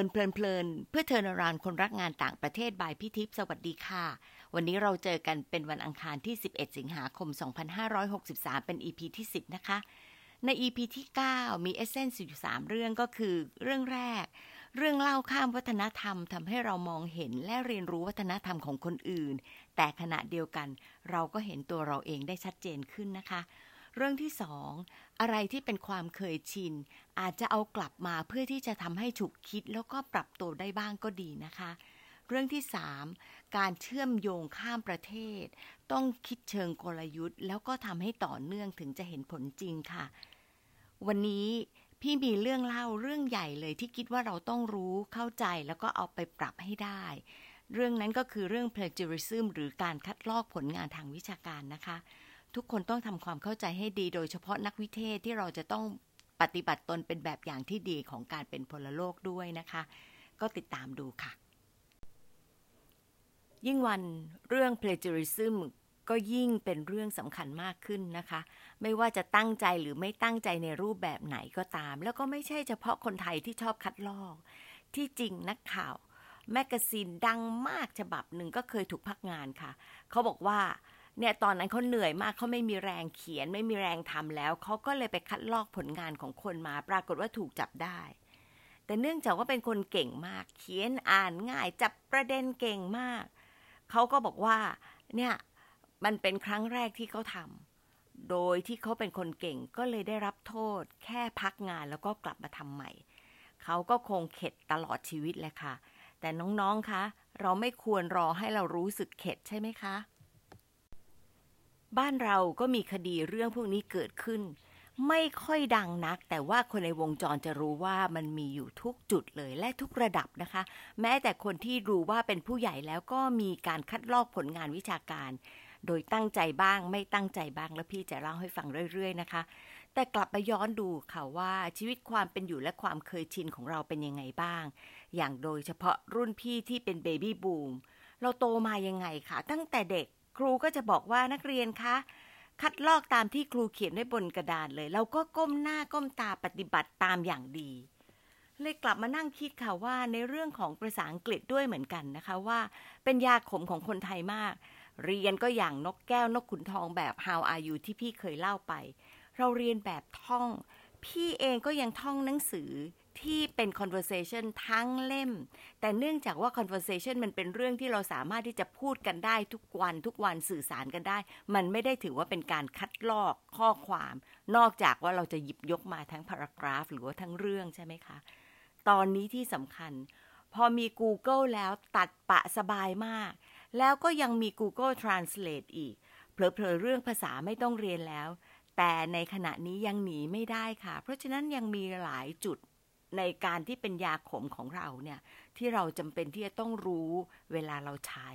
ลินเพลินเพื่อเทอร์นารานคนรักงานต่างประเทศบายพี่ทิพสวัสดีค่ะ วันนี้เราเจอกันเป็นวันอังคารที่ 11 สิงหาคม 2563 เป็น EP ที่ 10 นะคะ ใน EP ที่ 9 มีเอเซนส์อยู่ 3 เรื่องก็คือเรื่องแรก เรื่องเล่าข้ามวัฒนธรรมทำให้เรามองเห็นและเรียนรู้วัฒนธรรมของคนอื่น แต่ขณะเดียวกันเราก็เห็นตัวเราเองได้ชัดเจนขึ้นนะคะ เรื่องที่สองอะไรที่เป็นความเคยชิน อาจจะเอากลับมาเพื่อที่จะทำให้ฉุกคิดแล้วก็ปรับตัวได้บ้างก็ดีนะคะ เรื่องที่ 3 การเชื่อมโยงข้ามประเทศ ต้องคิดเชิงกลยุทธ์ แล้วก็ทำให้ต่อเนื่องถึงจะเห็นผลจริงค่ะ วันนี้พี่มีเรื่องเล่าเรื่องใหญ่เลยที่คิดว่าเราต้องรู้เข้าใจแล้วก็เอาไปปรับให้ได้ เรื่องนั้นก็คือเรื่อง plagiarism หรือการคัดลอกผลงานทางวิชาการนะคะ ทุกคนต้องทำความเข้าใจให้ดี โดยเฉพาะนักวิเทศที่เราจะต้องปฏิบัติตนเป็นแบบอย่างที่ดีของการเป็นพลโลกด้วยนะคะ ก็ติดตามดูค่ะ ยิ่งวันเรื่อง plagiarism ก็ยิ่งเป็นเรื่องสำคัญมากขึ้นนะคะ ไม่ว่าจะตั้งใจหรือไม่ตั้งใจในรูปแบบไหนก็ตาม แล้วก็ไม่ใช่เฉพาะคนไทยที่ชอบคัดลอก ที่จริงนักข่าว magazine ดังมากฉบับหนึ่งก็เคยถูกพักงานค่ะ เขาบอกว่า เนี่ยตอนนั้นเขาเหนื่อยมากเขาไม่มีแรงเขียน ไม่มีแรงทำแล้วเขาก็เลยไปคัดลอกผลงานของคนมา ปรากฏว่าถูกจับได้ แต่เนื่องจากว่าเป็นคนเก่งมาก เขียนอ่านง่ายจับประเด็นเก่งมากเขาก็บอกว่าเนี่ยมันเป็นครั้งแรกที่เขาทำโดยที่เขาเป็นคนเก่งก็เลยได้รับโทษ แค่พักงานแล้วก็กลับมาทำใหม่เขาก็คงเข็ดตลอดชีวิตแหละค่ะ แต่น้องๆคะเราไม่ควรรอให้เรารู้สึกเข็ดใช่ไหมคะ บ้านเราก็มีคดีเรื่องพวกนี้เกิดขึ้น ไม่ค่อยดังนัก แต่ว่าคนในวงจรจะรู้ว่ามันมีอยู่ทุกจุดเลยและทุกระดับนะคะ แม้แต่คนที่รู้ว่าเป็นผู้ใหญ่แล้วก็มีการคัดลอกผลงานวิชาการ โดยตั้งใจบ้างไม่ตั้งใจบ้างแล้วพี่จะเล่าให้ฟังเรื่อย ๆ นะคะ แต่กลับไปย้อนดูค่ะว่าชีวิตความเป็นอยู่และความเคยชินของเราเป็นยังไงบ้าง อย่างโดยเฉพาะรุ่นพี่ที่เป็นเบบี้บูมเราโตมายังไงคะตั้งแต่เด็ก ครูก็จะบอกว่านักเรียนคะคัดลอกตามที่ครูเขียนไว้บนกระดานเลย เราก็ก้มหน้าก้มตาปฏิบัติตามอย่างดี เลยกลับมานั่งคิดค่ะว่าในเรื่องของภาษาอังกฤษด้วยเหมือนกันนะคะว่า เป็นยาขมของคนไทยมาก เรียนก็อย่างนกแก้วนกขุนทองแบบ How are you ที่พี่เคยเล่าไป เราเรียนแบบท่อง พี่เองก็ยังท่องหนังสือที่เป็น conversation ทั้งเล่ม แต่เนื่องจากว่า conversation มันเป็นเรื่องที่เราสามารถที่จะพูดกันได้ทุกวันทุกวันสื่อสารกันได้ มันไม่ได้ถือว่าเป็นการคัดลอกข้อความ นอกจากว่าเราจะหยิบยกมาทั้ง paragraph หรือว่าทั้งเรื่องใช่ไหมคะ ตอนนี้ที่สำคัญ พอมี Google แล้วตัดปะสบายมาก แล้วก็ยังมี Google Translate อีกเผลอๆเรื่องภาษาไม่ต้องเรียนแล้ว แต่ในขณะนี้ยังหนีไม่ได้ค่ะ เพราะฉะนั้นยังมีหลายจุด ในการที่เป็นยาขมของเราเนี่ย ที่เราจำเป็นที่จะต้องรู้เวลาเราใช้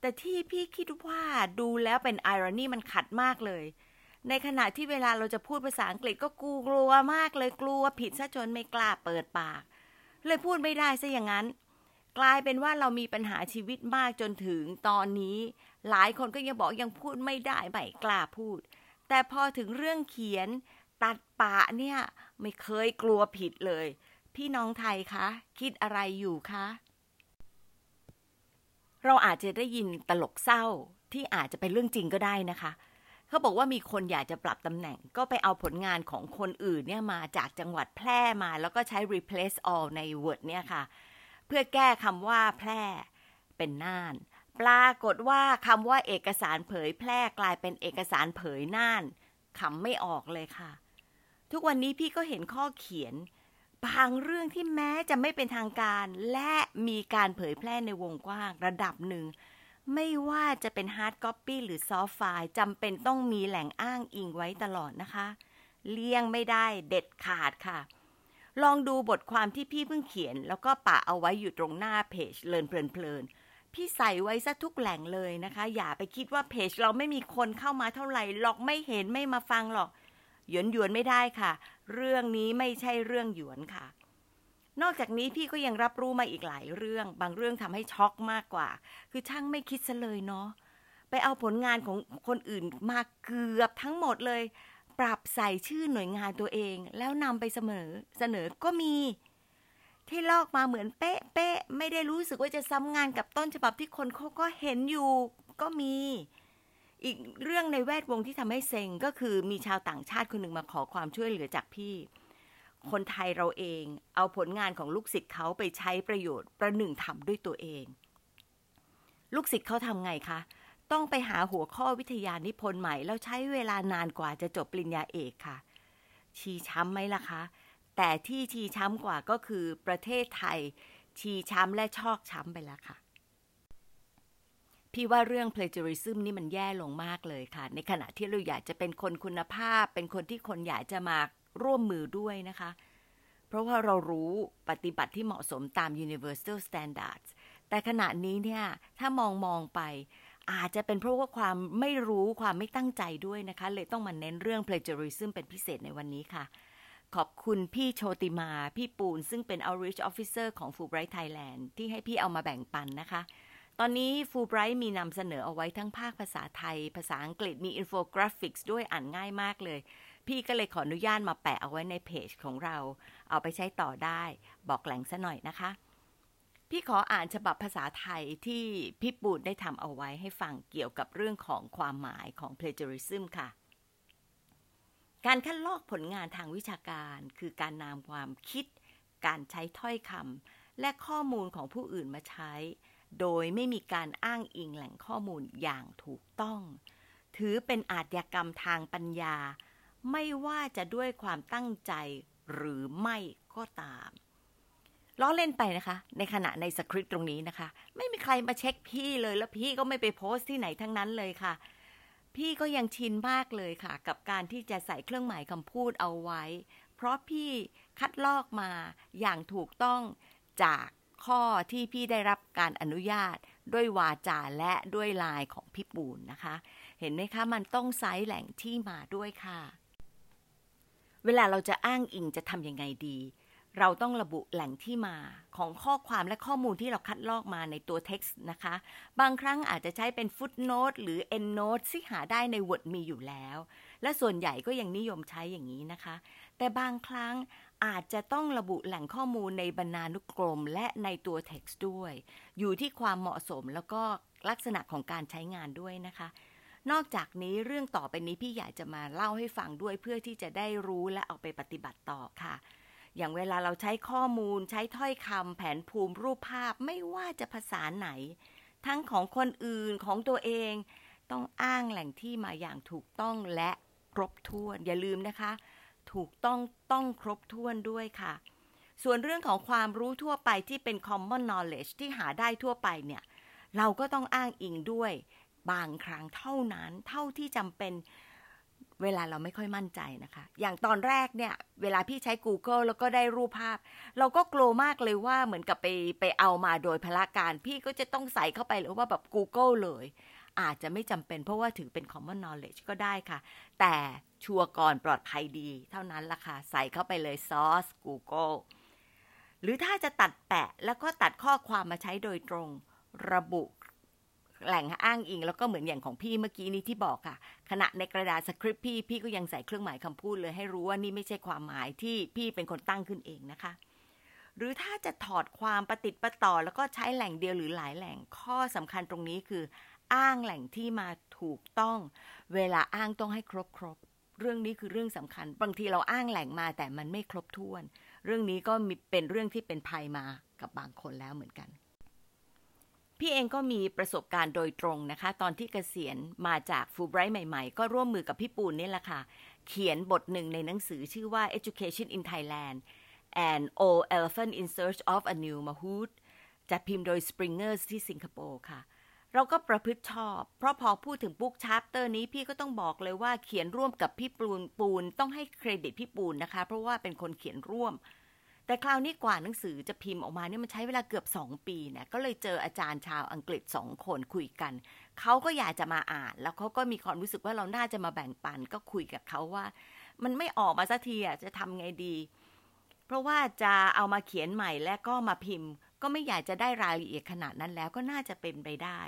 แต่ที่พี่คิดว่าดูแล้วเป็นไอรอนีมันขัดมากเลย ในขณะที่เวลาเราจะพูดภาษาอังกฤษก็กลัวมากเลยกลัวผิดซะจนไม่กล้าเปิดปาก เลยพูดไม่ได้ซะอย่างนั้น กลายเป็นว่าเรามีปัญหาชีวิตมากจนถึงตอนนี้ หลายคนก็ยังบอกยังพูดไม่ได้ไม่กล้าพูด แต่พอถึงเรื่องเขียนตัดปะเนี่ย ไม่เคยกลัวผิดเลย พี่น้องไทยคะ คิดอะไรอยู่คะ เราอาจจะได้ยินตลกเศร้าที่อาจจะเป็นเรื่องจริงก็ได้นะคะ เขาบอกว่ามีคนอยากจะปรับตำแหน่ง ก็ไปเอาผลงานของคนอื่นเนี่ยมาจากจังหวัดแพร่มา แล้วก็ใช้ replace all ใน Word เนี่ยค่ะ เพื่อแก้คำว่าแพร่เป็นน่าน ปรากฏว่าคำว่าเอกสารเผยแพร่กลายเป็นเอกสารเผยน่านขำไม่ออกเลยค่ะ ทุกวันนี้พี่ก็เห็นข้อเขียน บางเรื่องที่แม้จะไม่เป็นทางการ และมีการเผยแพร่ในวงกว้างระดับหนึ่ง ไม่ว่าจะเป็น hard copy หรือ soft file จำเป็นต้องมีแหล่งอ้างอิงไว้ตลอดนะคะ เลี่ยงไม่ได้เด็ดขาดค่ะ ลองดูบทความที่พี่เพิ่งเขียน แล้วก็ปะเอาไว้อยู่ตรงหน้าเพจเลินเพลินๆพี่ใส่ไว้ซะทุกแหล่งเลยนะคะ อย่าไปคิดว่าเพจเราไม่มีคนเข้ามาเท่าไหร่หรอกไม่เห็นไม่มาฟังหรอก หยวนหยวนไม่ได้ค่ะ เรื่องนี้ไม่ใช่เรื่องหยวนค่ะ นอกจากนี้พี่ก็ยังรับรู้มาอีกหลายเรื่อง บางเรื่องทำให้ช็อกมากกว่า คือช่างไม่คิดซะเลยเนาะไปเอาผลงานของคนอื่นมาเกือบทั้งหมดเลย ปรับใส่ชื่อหน่วยงานตัวเอง แล้วนำไปเสมอเสนอก็มี ที่ลอกมาเหมือนเป๊ะเป๊ะไม่ได้รู้สึกว่าจะซ้ำงานกับต้นฉบับที่คนเขาก็เห็นอยู่ก็มี อีกเรื่องในแวดวงที่ทำให้เซ็งก็คือมีชาวต่างชาติคนหนึ่งมาขอความช่วยเหลือจากพี่ คนไทยเราเองเอาผลงานของลูกศิษย์เขาไปใช้ประโยชน์ประหนึ่งทำด้วยตัวเอง ลูกศิษย์เขาทำไงคะ ต้องไปหาหัวข้อวิทยานิพนธ์ใหม่ แล้วใช้เวลานานกว่าจะจบปริญญาเอกค่ะ ชีช้ำไหมล่ะคะ แต่ที่ชีช้ำกว่าก็คือประเทศไทย ชีช้ำและชอกช้ำไปแล้วค่ะ พี่ว่าเรื่อง plagiarism นี่มันแย่ลงมากเลยค่ะ ในขณะที่เราอยากจะเป็นคนคุณภาพ เป็นคนที่คนอยากจะมาร่วมมือด้วยนะคะ เพราะว่าเรารู้ปฏิบัติที่เหมาะสมตาม universal standards แต่ขณะนี้เนี่ย ถ้ามองมองไปอาจจะเป็นเพราะว่าความไม่รู้ความไม่ตั้งใจด้วยนะคะ เลยต้องมาเน้นเรื่อง plagiarism เป็นพิเศษในวันนี้ค่ะ ขอบคุณพี่โชติมา พี่ปูน ซึ่งเป็น outreach officer ของ Fulbright Thailand ที่ให้พี่เอามาแบ่งปันนะคะ ตอนนี้ Fulbright มีนำเสนอเอาไว้ทั้งภาคภาษาไทย ภาษาอังกฤษมี infographics ด้วยอ่านง่ายมากเลย พี่ก็เลยขออนุญาตมาแปะเอาไว้ในเพจของเรา เอาไปใช้ต่อได้ บอกแหล่งซะหน่อยนะคะ พี่ขออ่านฉบับภาษาไทยที่พี่ปูนได้ทำเอาไว้ให้ฟังเกี่ยวกับเรื่องของความหมายของ plagiarism ค่ะ การคัดลอกผลงานทางวิชาการ คือการนำความคิด การใช้ถ้อยคำและข้อมูลของผู้อื่นมาใช้ โดยไม่มีการอ้างอิงแหล่งข้อมูลอย่างถูกต้อง ถือเป็นอาชญากรรมทางปัญญา ไม่ว่าจะด้วยความตั้งใจหรือไม่ก็ตาม ล้อเล่นไปนะคะ ในขณะในสคริปต์ตรงนี้นะคะ ไม่มีใครมาเช็คพี่เลยแล้วพี่ก็ไม่ไปโพสต์ที่ไหนทั้งนั้นเลยค่ะ พี่ก็ยังชินมากเลยค่ะ กับการที่จะใส่เครื่องหมายคำพูดเอาไว้ เพราะพี่คัดลอกมาอย่างถูกต้องจาก ข้อที่พี่ได้รับการอนุญาตด้วยวาจาและด้วยลายของพี่ปูนนะคะ เห็นไหมคะมันต้องไซส์แหล่งที่มาด้วยค่ะ เวลาเราจะอ้างอิงจะทำยังไงดี เราต้องระบุแหล่งที่มาของข้อความและข้อมูลที่เราคัดลอกมาในตัว text นะคะ บางครั้งอาจจะใช้เป็น footnote หรือ endnote ที่หาได้ใน Word มีอยู่แล้ว และส่วนใหญ่ก็ยังนิยมใช้อย่างนี้นะคะ แต่บางครั้ง อาจจะต้องระบุแหล่งข้อมูลในบรรณานุกรม และในตัว text ด้วย อยู่ที่ความเหมาะสมแล้วก็ลักษณะของการใช้งานด้วยนะคะ นอกจากนี้เรื่องต่อไปนี้พี่อยากจะมาเล่าให้ฟังด้วยเพื่อที่จะได้รู้และเอาไปปฏิบัติต่อค่ะ อย่างเวลาเราใช้ข้อมูล ใช้ถ้อยคำแผนภูมิรูปภาพไม่ว่าจะภาษาไหน ทั้งของคนอื่นของตัวเอง ต้องอ้างแหล่งที่มาอย่างถูกต้องและครบถ้วนอย่าลืมนะคะ ถูกต้องต้องครบถ้วนด้วยค่ะ ส่วนเรื่องของความรู้ทั่วไปที่เป็น common knowledge ที่หาได้ทั่วไปเนี่ย เราก็ต้องอ้างอิงด้วยบางครั้งเท่านั้นเท่าที่จำเป็นเวลาเราไม่ค่อยมั่นใจนะคะ อย่างตอนแรกเนี่ย เวลาพี่ใช้ Google แล้วก็ได้รูปภาพ เราก็กลัวมากเลยว่าเหมือนกับไปไปเอามาโดยพละการ พี่ก็จะต้องใส่เข้าไปหรือว่าแบบ Google เลย อาจจะไม่จำเป็นเพราะว่าถือเป็น common knowledge ก็ได้ค่ะ แต่ ชัวร์ก่อนปลอดภัยดี เท่านั้นล่ะค่ะ ใส่เข้าไปเลย source Google หรือถ้าจะตัดแปะแล้วก็ตัดข้อความมาใช้โดยตรง ระบุแหล่งอ้างอิง แล้วก็เหมือนอย่างของพี่เมื่อกี้นี้ที่บอกค่ะ ขณะในกระดาษสคริปต์พี่ พี่ก็ยังใส่เครื่องหมายคำพูดเลยให้รู้ว่านี่ไม่ใช่ความหมายที่พี่เป็นคนตั้งขึ้นเองนะคะ หรือถ้าจะถอดความประติดประต่อ แล้วก็ใช้แหล่งเดียวหรือหลายแหล่งข้อสำคัญตรงนี้คือ อ้างแหล่งที่มาถูกต้อง เวลาอ้างต้องให้ครบครบ เรื่องนี้คือเรื่องสำคัญ บางทีเราอ้างแหล่งมาแต่มันไม่ครบถ้วน เรื่องนี้ก็มีเป็นเรื่องที่เป็นภัยมากับบางคนแล้วเหมือนกัน พี่เองก็มีประสบการณ์โดยตรงนะคะ ตอนที่เกษียณมาจากฟูไบรท์ใหม่ๆ ก็ร่วมมือกับพี่ปูนนี่แหละค่ะ เขียนบทหนึ่งในหนังสือชื่อว่า Education in Thailand and Old Elephant in Search of a New Mahout จัดพิมพ์โดย Springers ที่สิงคโปร์ค่ะ เราก็ประพฤติชอบ เพราะพอพูดถึง book chapter นี้พี่ก็ต้องบอกเลยว่าเขียนร่วมกับพี่ปูนปูนต้องให้เครดิตพี่ปูนนะคะ เพราะว่าเป็นคนเขียนร่วม แต่คราวนี้กว่าหนังสือจะพิมพ์ออกมาเนี่ยมันใช้เวลาเกือบ 2 ปีเนี่ยก็เลยเจออาจารย์ชาวอังกฤษสองคนคุยกัน เขาก็อยากจะมาอ่าน แล้วเขาก็มีความรู้สึกว่าเราน่าจะมาแบ่งปัน ก็คุยกับเขาว่า มันไม่ออกมาสักทีอะจะทำไงดี เพราะว่าจะเอามาเขียนใหม่และก็มาพิมพ์ ก็ไม่อยากจะได้รายละเอียดขนาดนั้นแล้วก็น่าจะเป็นไปได้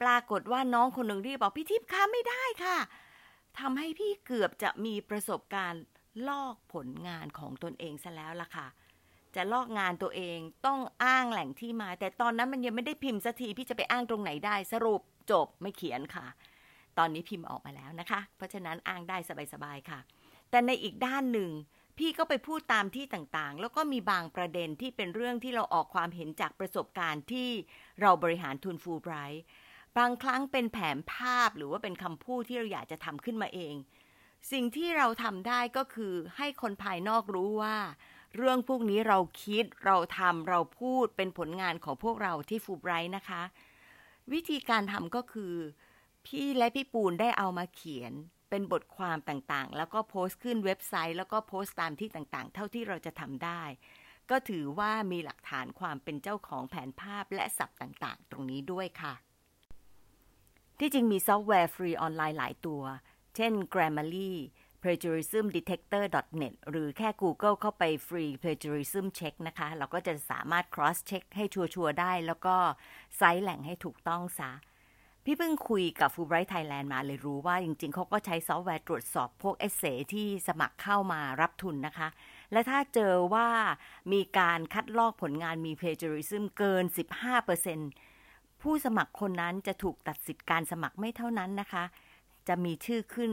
ปรากฏว่าน้องคนหนึ่งรีบบอกพี่ทิพย์คะไม่ได้ค่ะทำให้พี่เกือบจะมีประสบการณ์ลอกผลงานของตนเองซะแล้วล่ะค่ะ จะลอกงานตัวเองต้องอ้างแหล่งที่มา แต่ตอนนั้นมันยังไม่ได้พิมพ์สักทีพี่จะไปอ้างตรงไหนได้ สรุปจบไม่เขียนค่ะ ตอนนี้พิมพ์ออกมาแล้วนะคะ เพราะฉะนั้นอ้างได้สบายๆค่ะ แต่ในอีกด้านหนึ่ง พี่ก็ไปพูดตามที่ต่างๆ แล้วก็มีบางประเด็นที่เป็นเรื่องที่เราออกความเห็นจากประสบการณ์ที่เราบริหารทุนฟูไบรท์บางครั้งเป็นแผนภาพหรือว่าเป็นคำพูดที่เราอยากจะทำขึ้นมาเอง สิ่งที่เราทำได้ก็คือให้คนภายนอกรู้ว่า เรื่องพวกนี้เราคิดเราทำเราพูดเป็นผลงานของพวกเราที่ฟูไบรท์นะคะ วิธีการทำก็คือ พี่และพี่ปูนได้เอามาเขียน เป็นบทความต่างๆ แล้วก็โพสต์ขึ้นเว็บไซต์ แล้วก็โพสต์ตามที่ต่างๆ เท่าที่เราจะทำได้ ก็ถือว่ามีหลักฐานความเป็นเจ้าของแผนภาพและศัพท์ต่างๆ ตรงนี้ด้วยค่ะ ที่จริงมีซอฟต์แวร์ฟรีออนไลน์หลายตัว เช่น Grammarly plagiarismdetector.net หรือแค่ Google เข้าไป free plagiarism check นะคะ เราก็จะสามารถ cross check ให้ชัวร์ๆได้ แล้วก็ไซต์แหล่งให้ถูกต้องซะ พี่เพิ่งคุยกับ Fulbright Thailand มาเลยรู้ว่าจริงๆ เขาก็ใช้ซอฟต์แวร์ตรวจสอบพวกเอเซที่สมัครเข้ามารับทุนนะคะ และถ้าเจอว่ามีการคัดลอกผลงานมี plagiarism เกิน 15%ผู้สมัครคนนั้นจะถูกตัดสิทธิ์การสมัครไม่เท่านั้นนะคะ จะมีชื่อขึ้น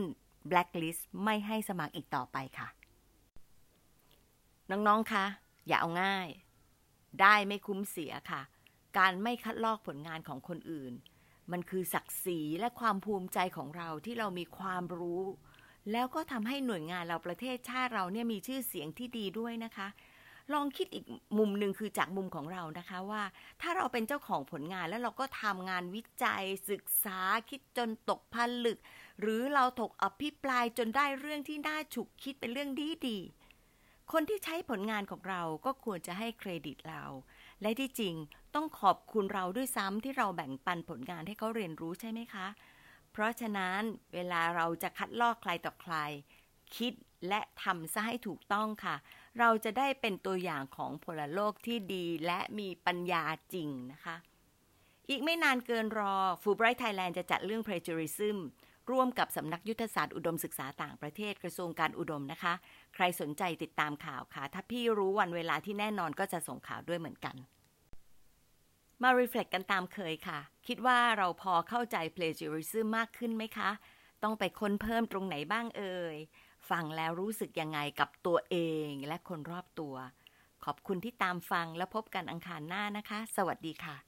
blacklist ไม่ให้สมัครอีกต่อไปค่ะ น้องๆคะอย่าเอาง่าย ได้ไม่คุ้มเสียค่ะ การไม่คัดลอกผลงานของคนอื่น มันคือศักดิ์ศรีและความภูมิใจของเราที่เรามีความรู้ แล้วก็ทำให้หน่วยงานเราประเทศชาติเราเนี่ยมีชื่อเสียงที่ดีด้วยนะคะ ลองคิดอีกมุมหนึ่งคือจากมุมของเรานะคะว่า ถ้าเราเป็นเจ้าของผลงานแล้วเราก็ทำงานวิจัย ศึกษาคิดจนตกผลึก หรือเราถกอภิปรายจนได้เรื่องที่น่าฉุกคิดเป็นเรื่องดีดีคนที่ใช้ผลงานของเราก็ควรจะให้เครดิตเรา และที่จริง ต้องขอบคุณเราด้วยซ้ำที่เราแบ่งปันผลงานให้เขาเรียนรู้ใช่ไหมคะ เพราะฉะนั้นเวลาเราจะคัดลอกใครต่อใคร คิดและทำซะให้ถูกต้องค่ะ เราจะได้เป็นตัวอย่างของพลโลกที่ดีและมีปัญญาจริงนะคะ อีกไม่นานเกินรอ Fulbright Thailand จะจัดเรื่อง plagiarism ร่วมกับสำนักยุทธศาสตร์อุดมศึกษาต่างประเทศกระทรวงการอุดมนะคะ ใครสนใจติดตามข่าวค่ะ ถ้าพี่รู้วันเวลาที่แน่นอนก็จะส่งข่าวด้วยเหมือนกัน มารีเฟล็กกันตามเคยค่ะ คิดว่าเราพอเข้าใจ plagiarism มากขึ้นไหมคะ ต้องไปค้นเพิ่มตรงไหนบ้างเอ่ย ฟังแล้วรู้สึกยังไงกับตัวเองและคนรอบตัว ขอบคุณที่ตามฟังและพบกันอังคารหน้านะคะ สวัสดีค่ะ